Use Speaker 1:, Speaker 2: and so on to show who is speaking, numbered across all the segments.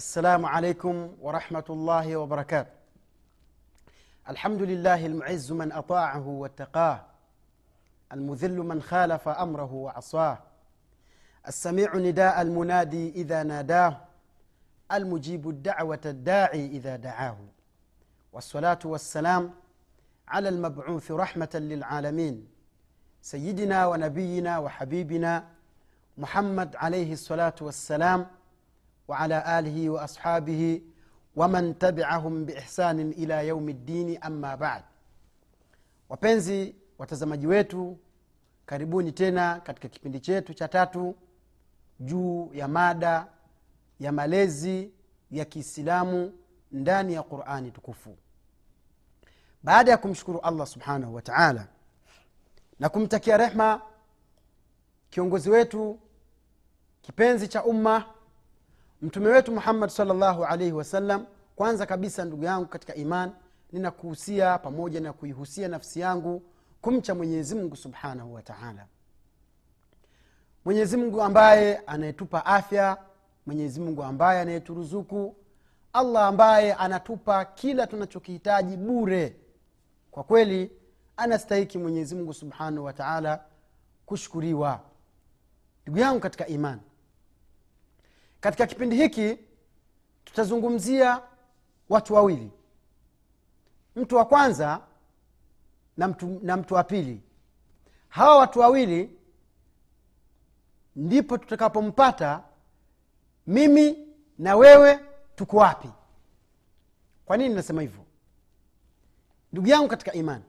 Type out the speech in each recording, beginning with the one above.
Speaker 1: السلام عليكم ورحمة الله وبركاته. الحمد لله المعز من أطاعه واتقاه المذل من خالف أمره وعصاه السميع نداء المنادي إذا ناداه المجيب الدعوة الداعي إذا دعاه. والصلاة والسلام على المبعوث رحمة للعالمين سيدنا ونبينا وحبيبنا محمد عليه الصلاة والسلام وعلى آله وأصحابه ومن تبعهم بإحسان إلى يوم الدين أما بعد wapenzi watazamaji wetu karibuni tena katika kipindi chetu cha tatu juu ya mada ya malezi ya kiislamu ndani ya qurani tukufu baada ya kumshukuru allah subhanahu wa taala na kumtakia rehma kiongozi wetu kipenzi cha umma mtume wetu muhammad salllahu alaihi wasallam kwanza kabisa ndugu yangu katika iman ninakuhusia pamoja na kuihusia nafsi yangu kumcha mwenyezi mungu subhanahu wa taala. Mwenyezi mungu ambaye anayetupa afya mwenyezi mungu ambaye anayeturuzuku allah ambaye anatupa kila tunachokihitaji bure. Kwa kweli anastahiki mwenyezi mungu subhanahu wataala kushukuriwa. Ndugu yangu katika imani katika kipindi hiki tutazungumzia watu wawili. Mtu wa kwanza na mtu, na mtu wa pili. Hawa watu wawili ndipo tutakapompata mimi na wewe tuko wapi. Kwa nini nasema hivyo? Ndugu yangu katika imani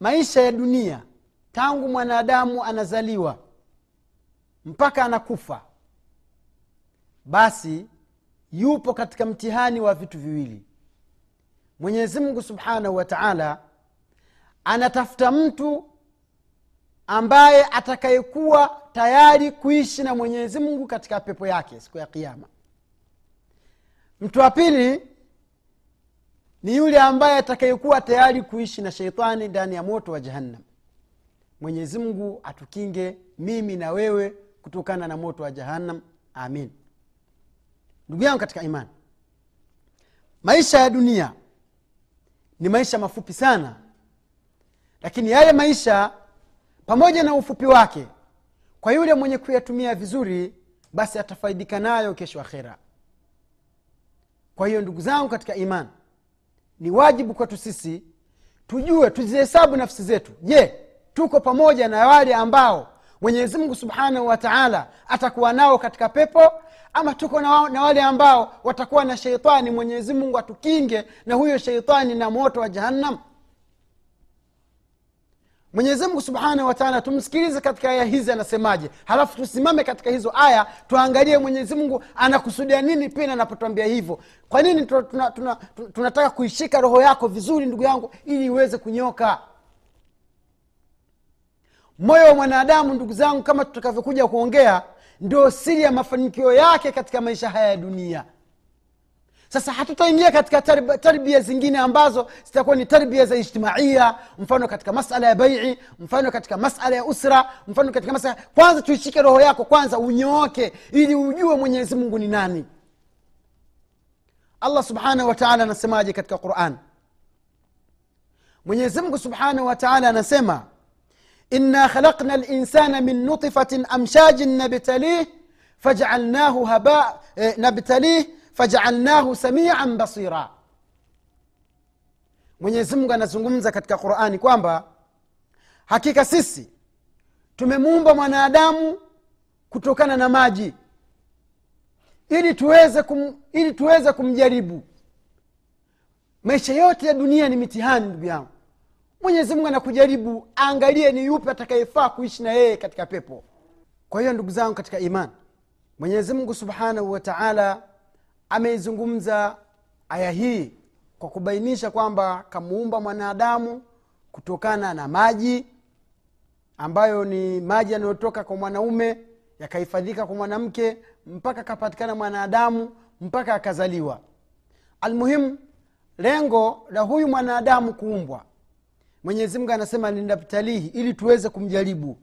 Speaker 1: maisha ya dunia tangu mwanadamu anazaliwa mpaka anakufa basi yupo katika mtihani wa vitu viwili. Mwenyezi mungu subhanahu wa taala anatafuta mtu ambaye atakayekuwa tayari kuishi na mwenyezi mungu katika pepo yake siku ya kiama mtu wa pili ni yule ambaye atakayekuwa tayari kuishi na sheitani ndani ya moto wa jahannam. Mwenyezi mungu atukinge mimi na wewe kutokana na moto wa jahannam. Amin ndugu yangu katika imani maisha ya dunia ni maisha mafupi sana lakini yale maisha pamoja na ufupi wake kwa yule mwenye kuyatumia vizuri basi atafaidika nayo kesho akhera. Kwa hiyo ndugu zangu katika imani ni wajibu kwetu sisi tujue tuzihesabu nafsi zetu. Je tuko pamoja na wale ambao mwenyezimngu subhanahu wa taala atakuwa nao katika pepo ama tuko na, na wale ambao watakuwa na sheitani mwenyezi mungu atukinge na huyo sheitani na moto wa jahannam. Mwenyezi mungu subhanahu wataala tumsikilize katika aya hizi anasemaje. Halafu tusimame katika hizo aya tuangalie mwenyezi mungu anakusudia nini pia anapotwambia hivyo. Kwa nini tunataka tuna, tuna, tuna, kuishika roho yako vizuri ndugu yangu ili iweze kunyoka? Moyo wa mwanadamu ndugu zangu kama tutakavyokuja kuongea ndio siri ya mafanikio yake katika maisha haya ya dunia. Sasa hatutaingia katika tarbia zingine ambazo zitakuwa ni tarbia za ijtimaia mfano katika masala ya baii mfano katika masala ya usra mfano katika masala kwanza tuishike roho yako kwanza unyooke ili ujue mwenyezi mungu ni nani. Allah subhanahu wataala anasemaje katika quran? Mwenyezi mungu subhanahu wataala anasema inna khalaqna linsana min nutfatin amshajin nabtalih fajaalnahu haba eh, nabtalih fajaalnahu samian basira. Mwenyezi mungu anazungumza katika qurani kwamba hakika sisi tumemuumba mwanadamu kutokana na maji ili tuweze, kum, ili tuweze kumjaribu. Maisha yote ya dunia ni mitihani ndugu yangu mwenyezi mungu anakujaribu aangalie ni yupi atakayefaa kuishi na yeye katika pepo. Kwa hiyo ndugu zangu katika iman mwenyezi mungu subhanahu wa taala ameizungumza aya hii kwa kubainisha kwamba kamuumba mwanadamu kutokana na maji ambayo ni maji yanayotoka kwa mwanaume yakahifadhika kwa mwanamke mpaka akapatikana mwanadamu mpaka akazaliwa. Almuhimu lengo la huyu mwanadamu kuumbwa mwenyezi mungu anasema ninabtalihi ili tuweze kumjaribu.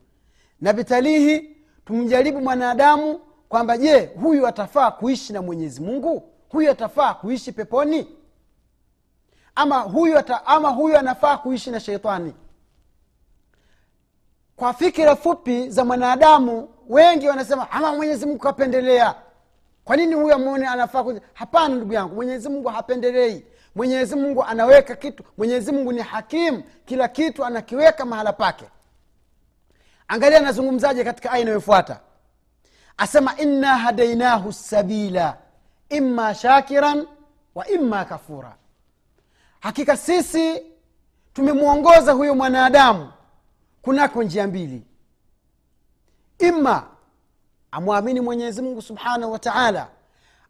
Speaker 1: Nabtalihi tumjaribu mwanadamu kwamba je huyu atafaa kuishi na mwenyezi mungu? Huyu atafaa kuishi peponi? Ama huyu ata, ama huyu anafaa kuishi na sheitani kwa fikira fupi za mwanadamu wengi wanasema ama mwenyezi mungu kapendelea. Kwa nini huyu amone anafaa hapana ndugu yangu mwenyezi mungu hapendelei mwenyezi mungu anaweka kitu. Mwenyezi mungu ni hakimu kila kitu anakiweka mahala pake. Angalia anazungumzaje katika aya inayofuata. Asema inna hadainahu sabila imma shakiran wa imma kafura. Hakika sisi tumemwongoza huyo mwanadamu kunako njia mbili. Imma amwamini mwenyezi mungu subhanahu wa taala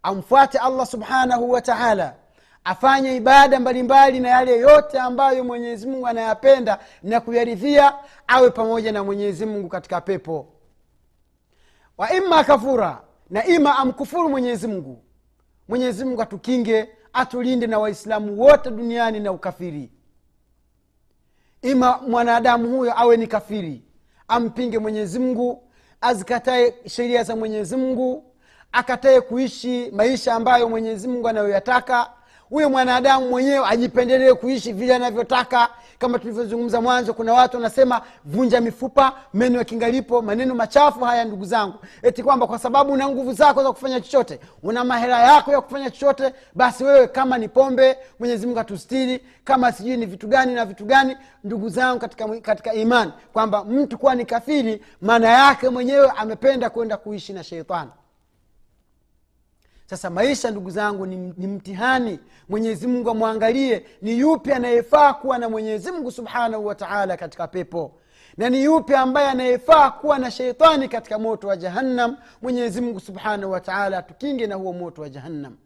Speaker 1: amfuate allah subhanahu wa taala afanye ibada mbalimbali na yale yote ambayo mwenyezi mungu anayapenda na kuyaridhia awe pamoja na mwenyezi mungu katika pepo. Wa ima kafura na ima amkufuru mwenyezi mungu. Mwenyezi mungu atukinge atulinde na waislamu wote duniani na ukafiri. Ima mwanadamu huyo awe ni kafiri ampinge mwenyezi mungu azikatae sheria za mwenyezi mungu akatae kuishi maisha ambayo mwenyezi mungu anayoyataka huyo mwanadamu mwenyewe ajipendelee kuishi vile anavyotaka. Kama tulivyozungumza mwanzo kuna watu wanasema vunja mifupa meno ya kingalipo maneno machafu. Haya ndugu zangu eti kwamba kwa sababu una nguvu zako za kufanya chochote una mahela yako ya kufanya chochote basi wewe kama ni pombe mwenyezi mungu atustiri. Kama sijui ni vitu gani na vitu gani ndugu zangu katika, katika imani kwamba mtu kuwa ni kafiri maana yake mwenyewe amependa kwenda kuishi na sheitani sasa maisha ndugu zangu ni, ni mtihani. Mwenyezi mungu amwangalie ni yupi anayefaa kuwa na mwenyezi mungu subhanahu wa taala katika pepo? Na ni yupi ambaye anayefaa kuwa na sheitani katika moto wa jahannam? Mwenyezi mungu subhanahu wa atukinge na huo moto wa jahannam.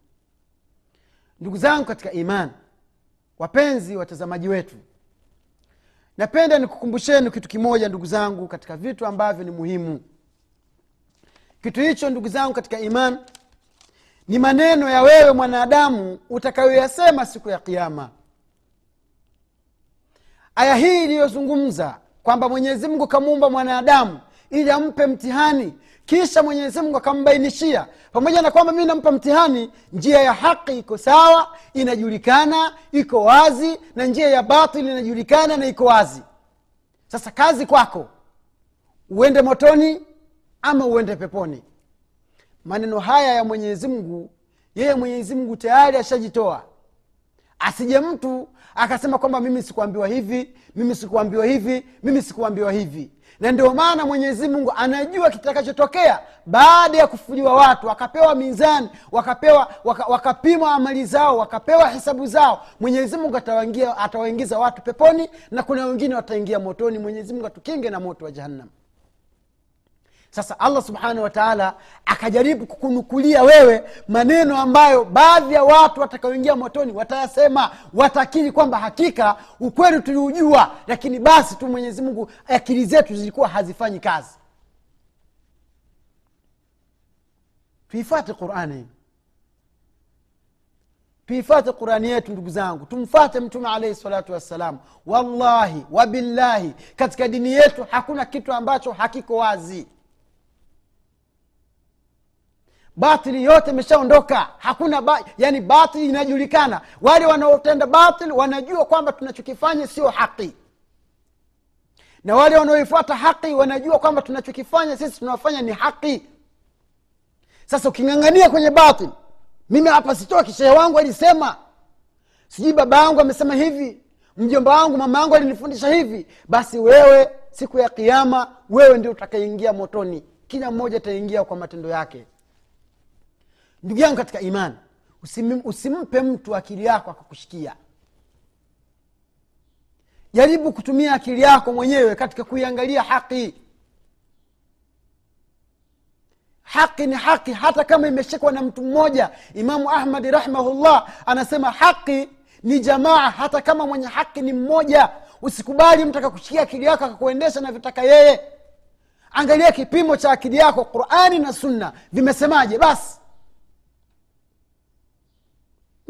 Speaker 1: Ndugu zangu katika iman wapenzi watazamaji wetu napenda nikukumbusheni kitu kimoja ndugu zangu katika vitu ambavyo ni muhimu. Kitu hicho ndugu zangu katika iman ni maneno ya wewe mwanadamu utakayoyasema siku ya kiama aya hii iliyozungumza kwamba mwenyezi mungu kamuumba mwanadamu ili ampe mtihani kisha mwenyezi mungu akambainishia pamoja na kwamba mii nampa mtihani njia ya haki iko sawa inajulikana iko wazi na njia ya batili inajulikana na iko wazi. Sasa kazi kwako uende motoni ama uende peponi maneno haya ya mwenyezi mungu yeye mwenyezi mungu tayari ashajitoa. Asije mtu akasema kwamba mimi sikuambiwa hivi mimi sikuambiwa hivi mimi sikuambiwa hivi. Na ndio maana mwenyezi mungu anajua kitakachotokea baada ya kufuliwa watu wakapewa mizani wakapewa waka, wakapimwa amali zao wakapewa hesabu zao. Mwenyezi mungu atawaingiza watu peponi na kuna wengine wataingia motoni. Mwenyezi mungu atukinge na moto wa jahannam sasa allah subhanahu wataala akajaribu kukunukulia wewe maneno ambayo baadhi ya watu watakaoingia motoni watayasema watakiri kwamba hakika ukweli tuliujua lakini basi tu mwenyezi mungu akili zetu zilikuwa hazifanyi kazi. Tuifate qurani tuifate qurani yetu ndugu zangu. Tumfate mtume alaihi salatu wassalam. Wallahi wabillahi katika dini yetu hakuna kitu ambacho hakiko wazi batili yote imeshaondoka. Hakuna ba, yani batili inajulikana. Wale wanaotenda batili wanajua kwamba tunachokifanya sio haki. Na wale wanaoifuata haki wanajua kwamba tunachokifanya sisi tunafanya ni haki. Sasa uking'ang'ania kwenye batili mimi hapa sitoki shehe wangu alisema. Sijui baba yangu amesema hivi mjomba wangu mama yangu alinifundisha hivi. Basi wewe siku ya kiama wewe ndio utakaingia motoni. Kila mmoja ataingia kwa matendo yake ndugu yangu katika imani usim, usimpe mtu akili yako akakushikia. Jaribu kutumia akili yako mwenyewe katika kuiangalia haki. Haki ni haki hata kama imeshikwa na mtu mmoja. Imamu ahmadi rahimahullah anasema haki ni jamaa hata kama mwenye haki ni mmoja. Usikubali mtu akakushikia akili yako akakuendesha navyotaka yeye. Angalia kipimo cha akili yako qurani na sunna. Vimesemaje? Basi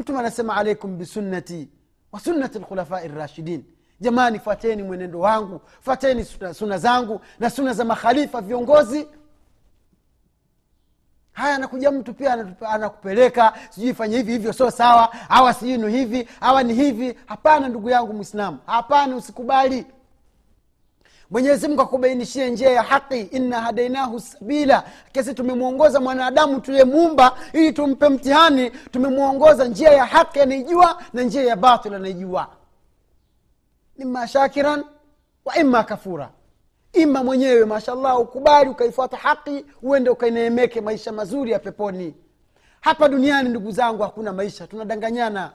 Speaker 1: mtume anasema alaikum bisunnati wa sunnati lkhulafai rashidin jamani fuateni mwenendo wangu fuateni suna, zangu na suna za makhalifa viongozi. Haya anakuja mtu pia anakupeleka sijui fanye hivi hivyo sio sawa awa sijui ni hivi awa ni hivi. Hapana ndugu yangu mwislamu hapana usikubali mwenyezi mungu akubainishie njia ya haqi inna hadainahu sabila. Kesi tumemwongoza mwanadamu tuliyemuumba ili tumpe mtihani. Tumemwongoza njia ya haqi anaijua na njia ya batil anaijua. Ima shakiran wa ima kafura. Ima mwenyewe mashallah ukubali ukaifuata haki uende ukaineemeke maisha mazuri ya peponi. Hapa duniani ndugu zangu hakuna maisha. Tunadanganyana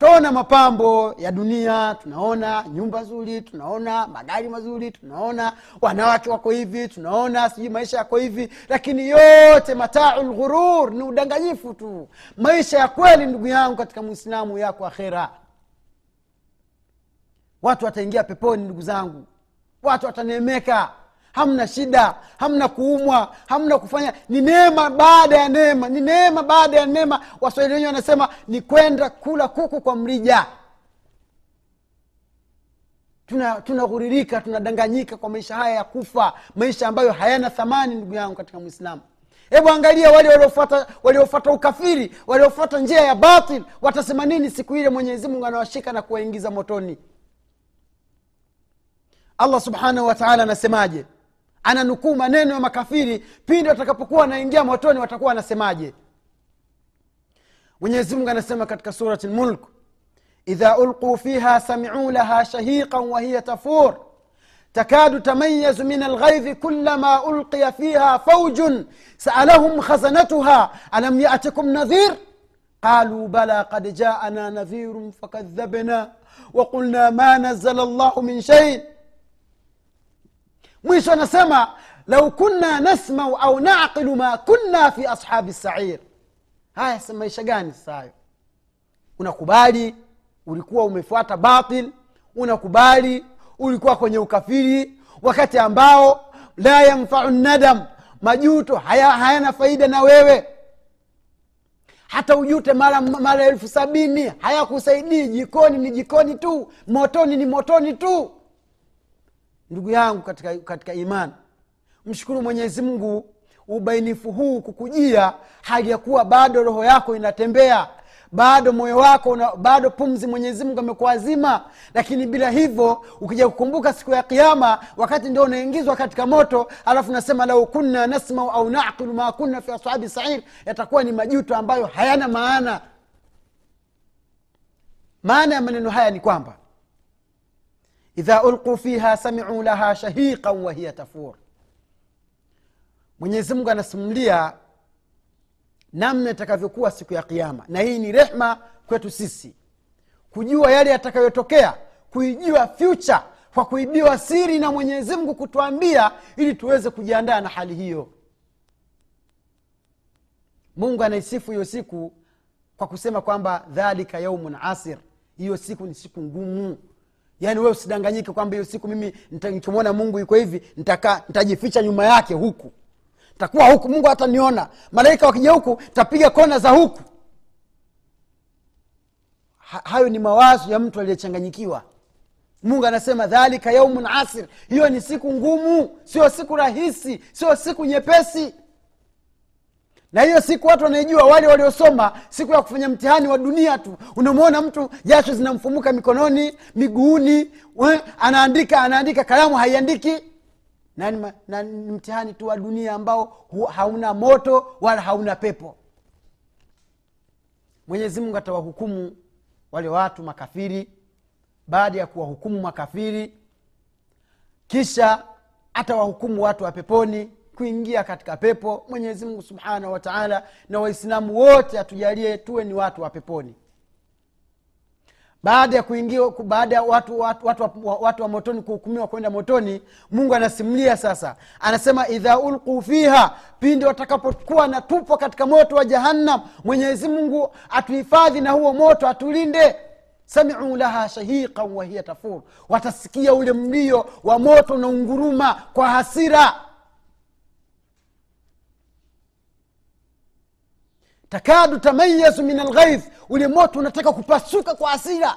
Speaker 1: tunaona mapambo ya dunia tunaona nyumba nzuri tunaona magari mazuri tunaona wanawake wako hivi tunaona sijui maisha yako hivi lakini yote matau lghurur ni udanganyifu tu. Maisha ya kweli ndugu yangu katika mwislamu yako akhera. Watu wataingia peponi ndugu zangu. Watu wataneemeka hamna shida hamna kuumwa hamna kufanya. Ni neema baada ya neema ni neema baada ya neema. Waswahili wenyewe wanasema ni kwenda kula kuku kwa mrija. Tunaghuririka tuna tunadanganyika kwa maisha haya ya kufa maisha ambayo hayana thamani ndugu yangu katika mwislamu hebu angalia wale waliofuata waliofuata ukafiri waliofuata njia ya batil watasema nini siku ile mwenyezi mungu anawashika na kuwaingiza motoni? Allah subhanahu wataala anasemaje ananukuu maneno ya makafiri pindi watakapokuwa wanaingia motoni watakuwa wanasemaje mwenyezi mungu anasema katika surati lmulk idha ulquu fiha samicuu laha shahiqan wahiya tafur تكاد تميز من الغيظ كلما ألقي فيها فوج سألهم خزنتها ألم يأتكم نذير قالوا بلى قد جاءنا نذير فكذبنا وقلنا ما نزل الله من شيء mwisho anasema lau kunna nasmau au naqilu ma kunna fi ashabi sair haya maisha gani sasa unakubali ulikuwa umefuata batil unakubali ulikuwa kwenye ukafiri wakati ambao la yanfau nadam majuto haya, hayana faida na wewe. Hata ujute mara mara elfu sabini hayakusaidii jikoni ni jikoni tu motoni ni motoni tu ndugu yangu katika, katika imani. Mshukuru mwenyezi mungu ubainifu huu kukujia hali ya kuwa bado roho yako inatembea bado moyo wako una, bado pumzi mwenyezi mungu amekuazima lakini bila hivyo ukija kukumbuka siku ya kiama wakati ndio unaingizwa katika moto alafu nasema lau kunna nasmau au naqilu ma kunna fi ashabi sair yatakuwa ni majuto ambayo hayana maana. Maana ya maneno haya ni kwamba idha ulquu fiha samiu laha shahiqan wahiya tafur. Mwenyezimungu anasimulia namna itakavyokuwa siku ya kiama na hii ni rehma kwetu sisi. Kujua yale yatakayotokea kuijua fyucha kwa kuibiwa siri na mwenyezimngu kutwambia ili tuweze kujiandaa na hali hiyo. Mungu anaisifu hiyo siku kwa kusema kwamba dhalika yaumun asir. Hiyo siku ni siku ngumu yaani wewe usidanganyike kwamba hiyo siku mimi nikimwona mungu iko hivi nitaka nitajificha nyuma yake huku. Takuwa huku mungu hataniona. Malaika wakija huku tapiga kona za huku. Ha, hayo ni mawazo ya mtu aliyechanganyikiwa. Mungu anasema dhalika yaumun asir. Hiyo ni siku ngumu sio siku rahisi sio siku nyepesi na hiyo siku watu wanaijua wale waliosoma siku ya kufanya mtihani wa dunia tu. Unamwona mtu jasho zinamfumuka mikononi miguuni anaandika anaandika kalamu haiandiki. Na ni, mtihani tu wa dunia ambao hauna moto wala hauna pepo. Mwenyezi mungu atawahukumu wale watu makafiri. Baada ya kuwahukumu makafiri kisha atawahukumu watu wa peponi kuingia katika pepo. Mwenyezi mungu subhanahu wataala na waislamu wote atujalie tuwe ni watu wa peponi. Baada ya kuingia baada ya watu, watu, watu, watu, watu wa motoni kuhukumiwa kwenda motoni mungu anasimulia sasa. Anasema idha ulquu fiha pindi watakapokuwa na tupo katika moto wa jahannam mwenyezi mungu atuhifadhi na huo moto atulinde. Samiu laha shahiqan wahiya tafur. Watasikia ule mlio wa moto na unguruma kwa hasira takadu tamayazu min alghaidh ule moto unataka kupasuka kwa asira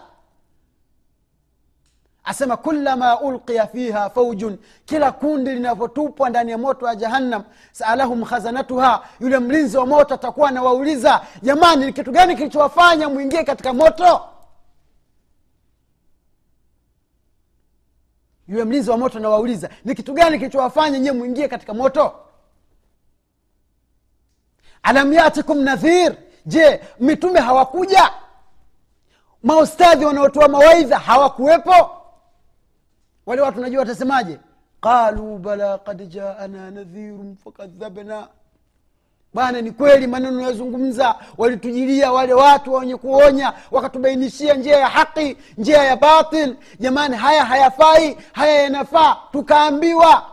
Speaker 1: asema kulama ulqiya fiha faujun kila kundi linavyotupwa ndani ya moto wa jahannam saalahum khazanatuha yule mlinzi wa moto atakuwa anawauliza jamani ni kitu gani kilichowafanya mwingie katika moto? Yule mlinzi wa moto anawauliza ni kitu gani kilichowafanya nyiwe mwingie katika moto alam yatikum nadhir. Je mitume hawakuja? Maustadhi wanaotoa mawaidha hawakuwepo? Wale watu najua watasemaje? Qalu bala kad jaana nadhirun fakadhabna. Bwana ni kweli maneno unayozungumza walitujilia wale watu wenye kuonya wakatubainishia njia ya haki njia ya batil. Jamani haya hayafai haya yanafaa. Tukaambiwa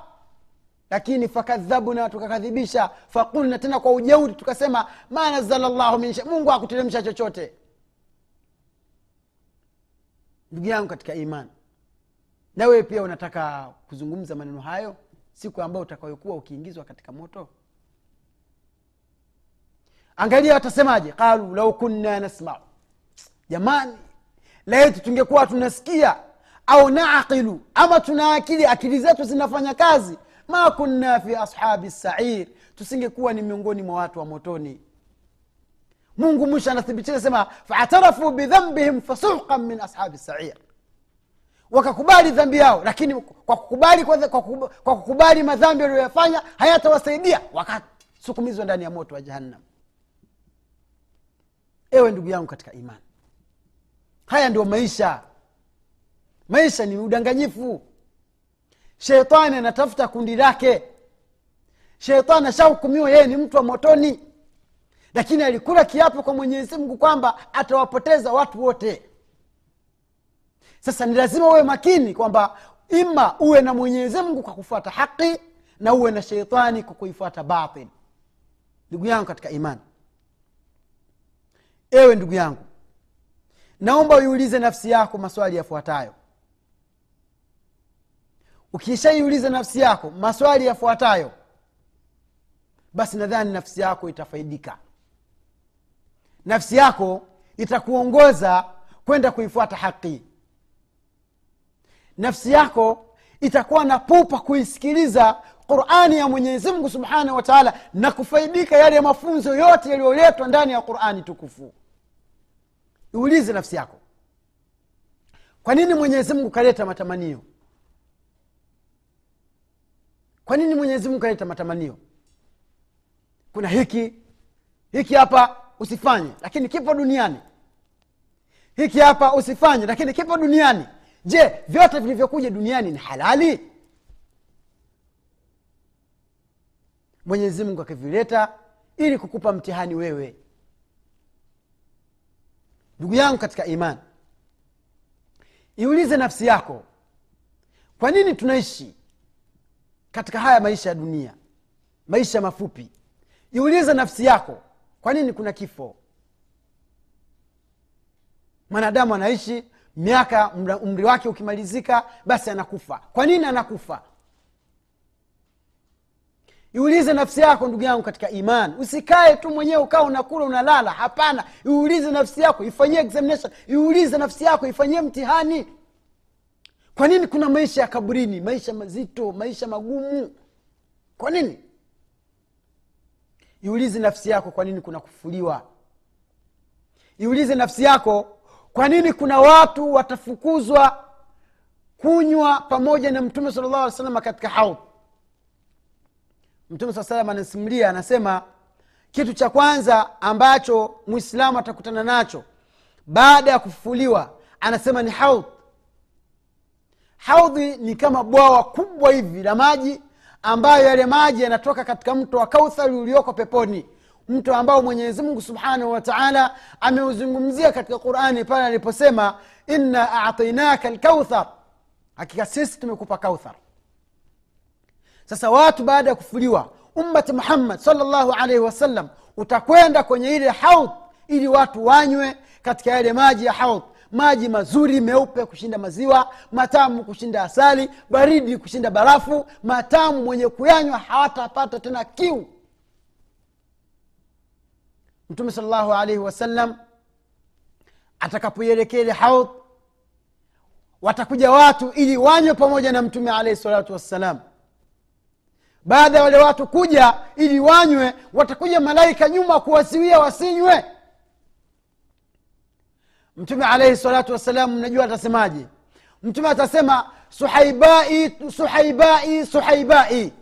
Speaker 1: lakini fakadhabuna tukakadhibisha fakulna tena kwa ujeuri tukasema ma nazala llahu minsha mungu hakuteremsha chochote. Ndugu yangu katika imani na wewe pia unataka kuzungumza maneno hayo siku ambayo utakayokuwa ukiingizwa katika moto? Angalia watasemaje? Qalu lau kunna nasmau jamani laiti tungekuwa tunasikia au naaqilu ama tuna akili akili zetu zinafanya kazi ma kunna fi ashabi sair. Tusingekuwa ni miongoni mwa watu wa motoni. Mungu mwisho anathibitisha sema faatarafu bidhambihim fasuqan min ashabi sair. Wakakubali dhambi yao lakini kwa kukubali, kwa, kwa, kwa kukubali madhambi walioyafanya hayatawasaidia. Wakasukumizwa ndani ya moto wa jahannam. Ewe ndugu yangu katika imani haya ndio maisha. Maisha ni udanganyifu sheitani anatafuta kundi lake. Sheitani ashahukumiwa yeye ni mtu wa motoni. Lakini alikula kiapo kwa mwenyezi mungu kwamba atawapoteza watu wote. Sasa ni lazima uwe makini kwamba ima uwe na mwenyezi mungu kwa kufuata haqi na uwe na sheitani kwa kuifuata batil ndugu yangu katika imani. Ewe ndugu yangu naomba uiulize nafsi yako maswali yafuatayo ukishaiuliza nafsi yako maswali yafuatayo. Basi nadhani nafsi yako itafaidika. Nafsi yako itakuongoza kwenda kuifuata haki. Nafsi yako itakuwa na pupa kuisikiliza qurani ya mwenyezi mungu subhanahu wa taala na kufaidika yale mafunzo yote yaliyoletwa ndani ya qurani tukufu. Iulize nafsi yako kwa nini mwenyezi mungu kaleta matamanio kwa nini mwenyezi mungu kaleta matamanio? Kuna hiki hiki hapa usifanye lakini kipo duniani. Hiki hapa usifanye lakini kipo duniani. Je vyote vilivyokuja duniani ni halali? Mwenyezi mungu akivileta ili kukupa mtihani wewe. Ndugu yangu katika imani iulize nafsi yako kwa nini tunaishi katika haya maisha ya dunia maisha mafupi. Iulize nafsi yako kwa nini kuna kifo? Mwanadamu anaishi miaka umri wake ukimalizika basi anakufa. Kwa nini anakufa? Iulize nafsi yako ndugu yangu katika imani. Usikae tu mwenyewe ukawa unakula unalala. Hapana. Iulize nafsi yako ifanyie examination. Iulize nafsi yako ifanyie mtihani kwa nini kuna maisha ya kaburini? Maisha mazito maisha magumu. Kwa nini? Iulize nafsi yako kwa nini kuna kufuliwa? Iulize nafsi yako kwa nini kuna watu watafukuzwa kunywa pamoja na mtume sala llahu salama katika haudh mtume saa salam anasimulia anasema kitu cha kwanza ambacho mwislamu atakutana nacho baada ya kufufuliwa anasema ni haudh haudhi ni kama bwawa kubwa hivi la maji ambayo yale maji yanatoka katika mto wa kauthari ulioko peponi. Mto ambao mwenyezi mungu subhanahu wataala ameuzungumzia katika qurani pale aliposema inna atainaka lkauthar hakika sisi tumekupa kauthar sasa watu baada ya kufuliwa ummati muhammad salllahu alaihi wasallam utakwenda kwenye ile haudh ili watu wanywe katika yale maji ya haudh maji mazuri meupe kushinda maziwa matamu kushinda asali baridi kushinda barafu matamu mwenye kuyanywa hawatapata tena kiu. Mtume salllahu alaihi wasallam atakapoielekea ile haudh watakuja watu ili wanywe pamoja na mtume alaihi salatu wassalam. Baada ya wale watu kuja ili wanywe watakuja malaika nyuma kuwaziwia wasinywe mtume alaihi salatu wassalam mnajua atasemaje? Mtume atasema suhaibai suhaibai suhaibai.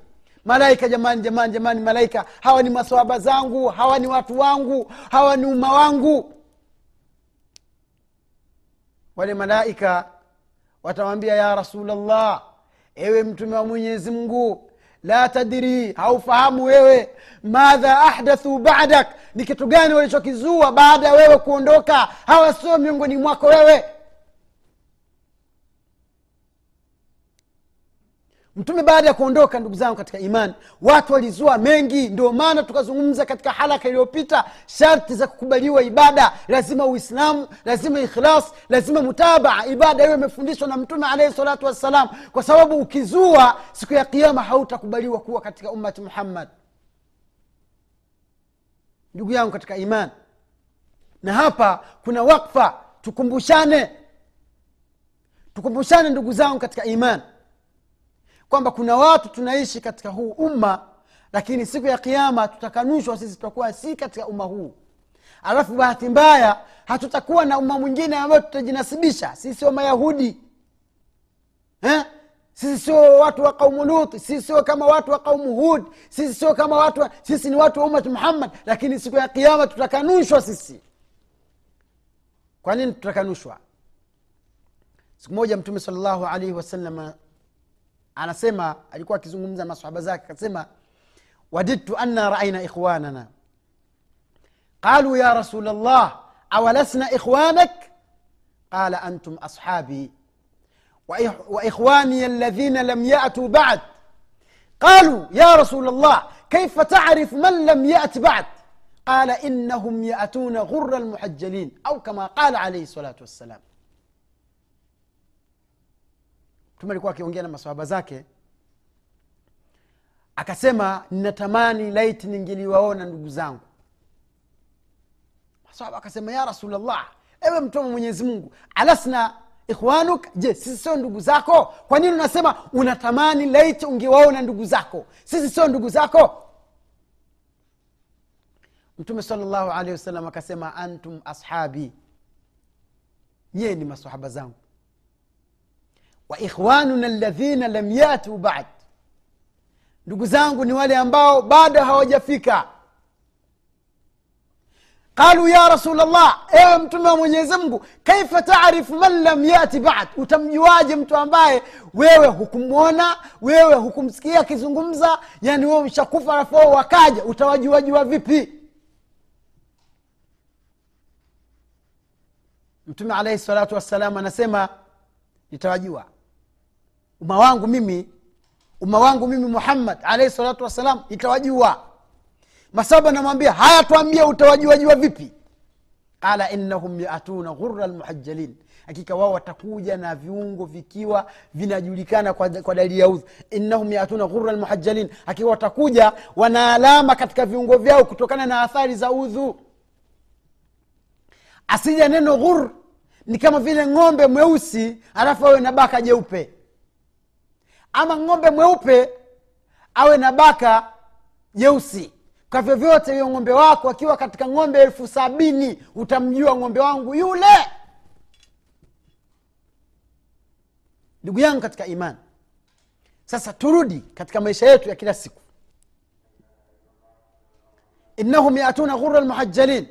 Speaker 1: Malaika jamani jamani jamani malaika hawa ni maswaba zangu hawa ni watu wangu hawa ni umma wangu. Wale malaika watamwambia ya rasulllah ewe mtume wa mwenyezi mungu la tadri haufahamu wewe. Madha ahdathu badak ni kitu gani walichokizua baada ya wewe kuondoka? Hawa sio miongoni mwako wewe mtume baada ya kuondoka ndugu zangu katika imani watu walizua mengi. Ndio maana tukazungumza katika halaka iliyopita sharti za kukubaliwa ibada. Lazima uislamu lazima ikhlas lazima mutabaa ibada hiyo imefundishwa na mtume alaihi salatu wassalam. Kwa sababu ukizua siku ya kiama hautakubaliwa kuwa katika ummati muhammad. Ndugu yangu katika imani. Na hapa kuna wakfa. Tukumbushane. Tukumbushane ndugu zangu katika imani kwamba kuna watu tunaishi katika huu umma lakini siku ya kiama tutakanushwa sisi tutakuwa si katika umma huu. Alafu bahati mbaya hatutakuwa na umma mwingine ambayo tutajinasibisha. Sisi sio mayahudi eh? sisi sio watu wa kaumu luti sisi sio kama watu wa kaumu hud sisi sio kama watu wa, sisi ni watu wa ummati muhammad lakini siku ya kiama tutakanushwa sisi. Kwa nini tutakanushwa? Siku moja mtume salllahu alaihi wasalama anasema alikuwa akizungumza na masahaba zake akasema wadidtu anna raaina ikhwanana qalu ya rasul llah awalasna ikhwanak qala antum ashabi واخواني الذين لم ياتوا بعد قالوا يا رسول الله كيف تعرف من لم يات بعد قال انهم ياتون غر المحجلين أو كما قال عليه الصلاه والسلام mtume alikuwa akiongea na masahaba zake akasema ninatamani laiti ningeliwaona ndugu zangu. Masahaba akasema ya rasulllah ewe mtume mwenyezi mungu alasna ikhwanuk? Je sisi sio ndugu zako? Kwa nini unasema unatamani laiti ungewaona ndugu zako? Sisi sio ndugu zako. Mtume salllahu alehi wasallam akasema antum ashabi nyie ni masahaba zangu wa ikhwanuna ladhina lam yatu bad. Ndugu zangu ni wale ambao bado hawajafika. Qalu ya rasul llah ewe mtume wa mwenyezi mungu kaifa tarifu man lam yati bad? Utamjuaje mtu ambaye wewe hukumwona wewe hukumsikia akizungumza? Yani wewe mshakufa alafu wao wakaja utawajuajua vipi? Mtume alaihi salatu wassalam anasema nitawajua umma wangu mimi umma wangu mimi muhammad alaihi salatu wassalam itawajua masaba namwambia haya twambia utawajuajua vipi? Qala innahum yatuna ghura lmuhajalin hakika wao watakuja na viungo vikiwa vinajulikana kwa, kwa dalili ya udhu. Innahum yatuna ghura lmuhajalin hakika watakuja wana alama katika viungo vyao kutokana na athari za udhu. Asija neno ghur ni kama vile ng'ombe mweusi alafu awe na baka jeupe ama ng'ombe mweupe awe na baka jeusi. Kwa vyovyote huyo ng'ombe wako akiwa katika ng'ombe elfu sabini utamjua ng'ombe wangu yule. Ndugu yangu katika imani sasa turudi katika maisha yetu ya kila siku. Innahum yatuna ghura lmuhajjalin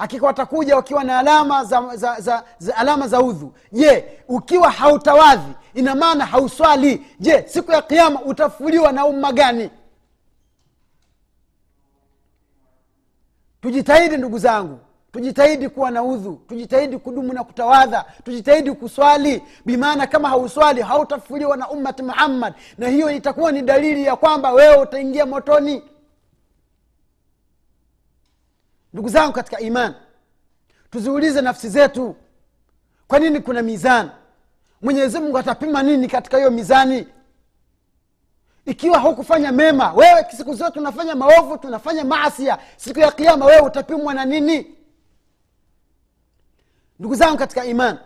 Speaker 1: hakika watakuja wakiwa na alama za, za, za, za alama za udhu. Je ukiwa hautawadhi ina maana hauswali. Je siku ya kiama utafuliwa na umma gani? Tujitahidi ndugu zangu. Tujitahidi kuwa na udhu. Tujitahidi kudumu na kutawadha. Tujitahidi kuswali. Bimaana kama hauswali hautafuliwa na ummati muhammad. Na hiyo itakuwa ni dalili ya kwamba wewe utaingia motoni ndugu zangu katika iman tuziulize nafsi zetu kwa nini kuna mizani? Mwenyezi mungu atapima nini katika hiyo mizani? Ikiwa hukufanya mema wewe siku zote tunafanya maovu tunafanya maasia siku ya kiama wewe utapimwa na nini? Ndugu zangu katika iman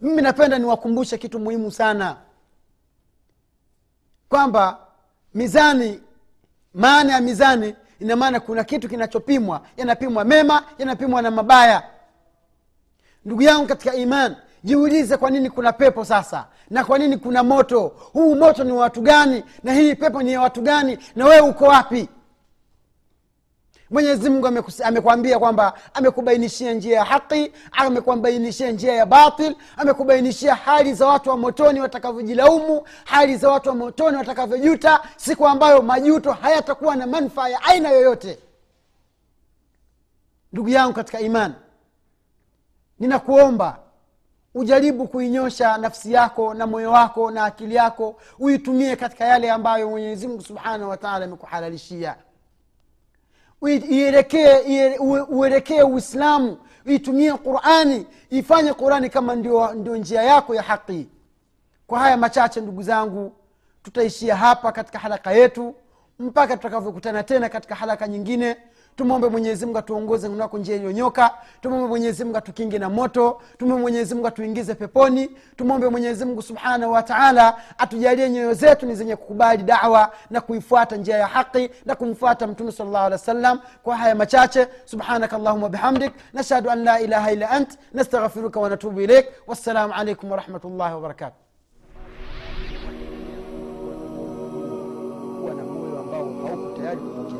Speaker 1: mimi napenda niwakumbushe kitu muhimu sana. Kwamba mizani maana ya mizani ina maana kuna kitu kinachopimwa yanapimwa mema yanapimwa na mabaya. Ndugu yangu katika iman jiulize kwa nini kuna pepo sasa na kwa nini kuna moto? Huu moto ni wa watu gani? Na hii pepo ni ya watu gani? Na wewe uko wapi mwenyezi mungu amekwambia kwamba amekubainishia njia ya haqi amekubainishia njia ya batil amekubainishia hali za watu wa motoni watakavyojilaumu hali za watu wa motoni watakavyojuta siku ambayo majuto hayatakuwa na manfaa ya aina yoyote. Ndugu yangu katika imani ninakuomba ujaribu kuinyosha nafsi yako na moyo wako na akili yako uitumie katika yale ambayo mwenyezi mungu subhanahu wataala amekuhalalishia uelekee uislamu. Itumie qurani. Ifanye qurani kama ndio, ndio njia yako ya haqi kwa haya machache ndugu zangu tutaishia hapa katika haraka yetu mpaka tutakavyokutana tena katika haraka nyingine tumwombe mwenyezimngu atuongoze kunako njia iliyonyoka. Tumwombe mwenyezimngu atukinge na moto. Tumwombe mwenyezimungu atuingize peponi. Tumwombe mwenyezimngu subhanahu wataala atujalie nyoyo zetu ni zenye kukubali dawa na kuifuata njia ya haqi na kumfuata mtume sal alih wa sallam kwa haya machache. Subhanaka allahuma bihamdik. Nashhadu an la ilaha illa ant. Nastaghfiruka wanatubu ilaik wassalamu alaikum warahmatullahi wabarakatuh ambao hauko tayari kupokea